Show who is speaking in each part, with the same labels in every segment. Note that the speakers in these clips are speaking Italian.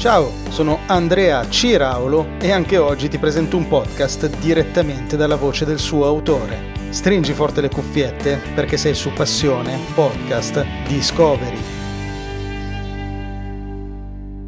Speaker 1: Ciao, sono Andrea Ciraulo e anche oggi ti presento un podcast direttamente dalla voce del suo autore. Stringi forte le cuffiette perché sei su Passione Podcast Discovery.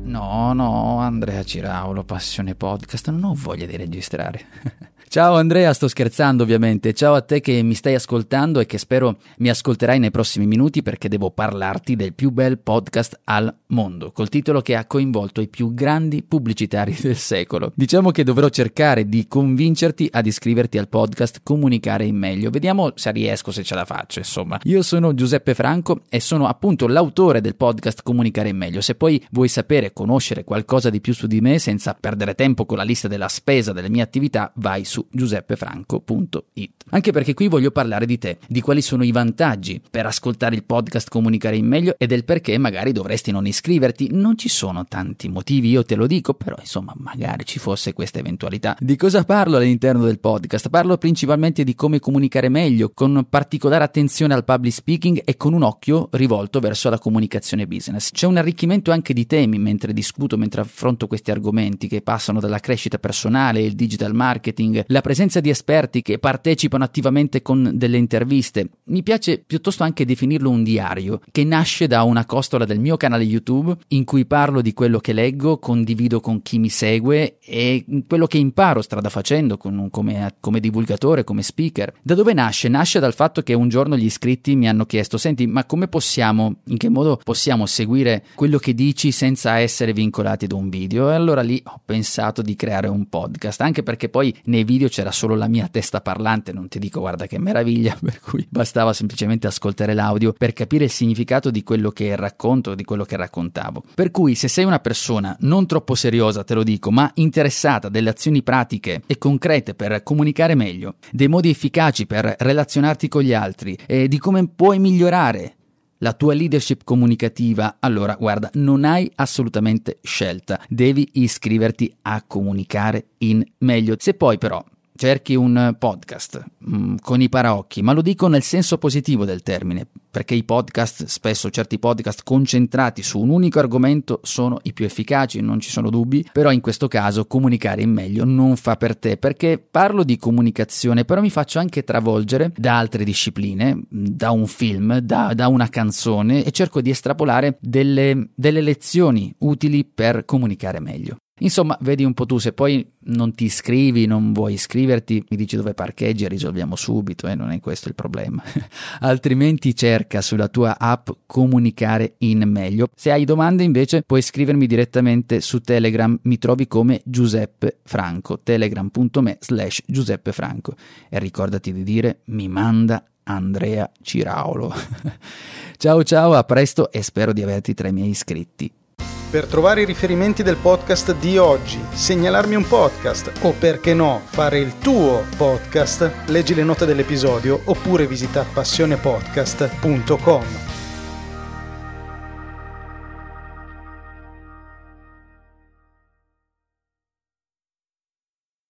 Speaker 2: No, no, Andrea Ciraulo, Passione Podcast, non ho voglia di registrare. Ciao Andrea, sto scherzando ovviamente. Ciao a te che mi stai ascoltando e che spero mi ascolterai nei prossimi minuti perché devo parlarti del più bel podcast al mondo, col titolo che ha coinvolto i più grandi pubblicitari del secolo. Diciamo che dovrò cercare di convincerti ad iscriverti al podcast Comunicare in meglio. Vediamo se riesco, se ce la faccio, insomma. Io sono Giuseppe Franco e sono appunto l'autore del podcast Comunicare in meglio. Se poi vuoi sapere, conoscere qualcosa di più su di me senza perdere tempo con la lista della spesa delle mie attività, vai su giuseppefranco.it. Anche perché qui voglio parlare di te, di quali sono i vantaggi per ascoltare il podcast Comunicare in meglio e del perché magari dovresti non iscriverti. Non ci sono tanti motivi, io te lo dico, però insomma magari ci fosse questa eventualità. Di cosa parlo all'interno del podcast? Parlo principalmente di come comunicare meglio, con particolare attenzione al public speaking e con un occhio rivolto verso la comunicazione business. C'è un arricchimento anche di temi mentre discuto, mentre affronto questi argomenti che passano dalla crescita personale, il digital marketing, la presenza di esperti che partecipano attivamente con delle interviste. Mi piace piuttosto anche definirlo un diario, che nasce da una costola del mio canale YouTube in cui parlo di quello che leggo, condivido con chi mi segue e quello che imparo strada facendo con, come, come divulgatore, come speaker. Da dove nasce? Nasce dal fatto che un giorno gli iscritti mi hanno chiesto, senti, ma come possiamo, in che modo possiamo seguire quello che dici senza essere vincolati da un video? E allora lì ho pensato di creare un podcast, anche perché poi nei video c'era solo la mia testa parlante, non ti dico guarda che meraviglia, per cui bastava semplicemente ascoltare l'audio per capire il significato di quello che racconto, di quello che raccontavo. Per cui se sei una persona non troppo seriosa, te lo dico, ma interessata delle azioni pratiche e concrete per comunicare meglio, dei modi efficaci per relazionarti con gli altri e di come puoi migliorare la tua leadership comunicativa, allora guarda, non hai assolutamente scelta, devi iscriverti a comunicare in meglio. Se poi però cerchi un podcast mh, mm, con i paraocchi, ma lo dico nel senso positivo del termine, perché i podcast, spesso certi podcast concentrati su un unico argomento sono i più efficaci, non ci sono dubbi, però in questo caso comunicare in meglio non fa per te, perché parlo di comunicazione, però mi faccio anche travolgere da altre discipline, da un film, da, da una canzone e cerco di estrapolare delle, delle lezioni utili per comunicare meglio. Insomma, vedi un po' tu, se poi non ti iscrivi, non vuoi iscriverti, mi dici dove parcheggi e risolviamo subito, e eh, non è questo il problema. Altrimenti cerca sulla tua app comunicare in meglio. Se hai domande invece puoi scrivermi direttamente su Telegram, mi trovi come Giuseppe Franco, telegram.me slash Giuseppe Franco. E ricordati di dire mi manda Andrea Ciraulo. ciao ciao, a presto e spero di averti tra i miei iscritti.
Speaker 1: Per trovare i riferimenti del podcast di oggi, segnalarmi un podcast o perché no fare il tuo podcast, leggi le note dell'episodio oppure visita passionepodcast.com.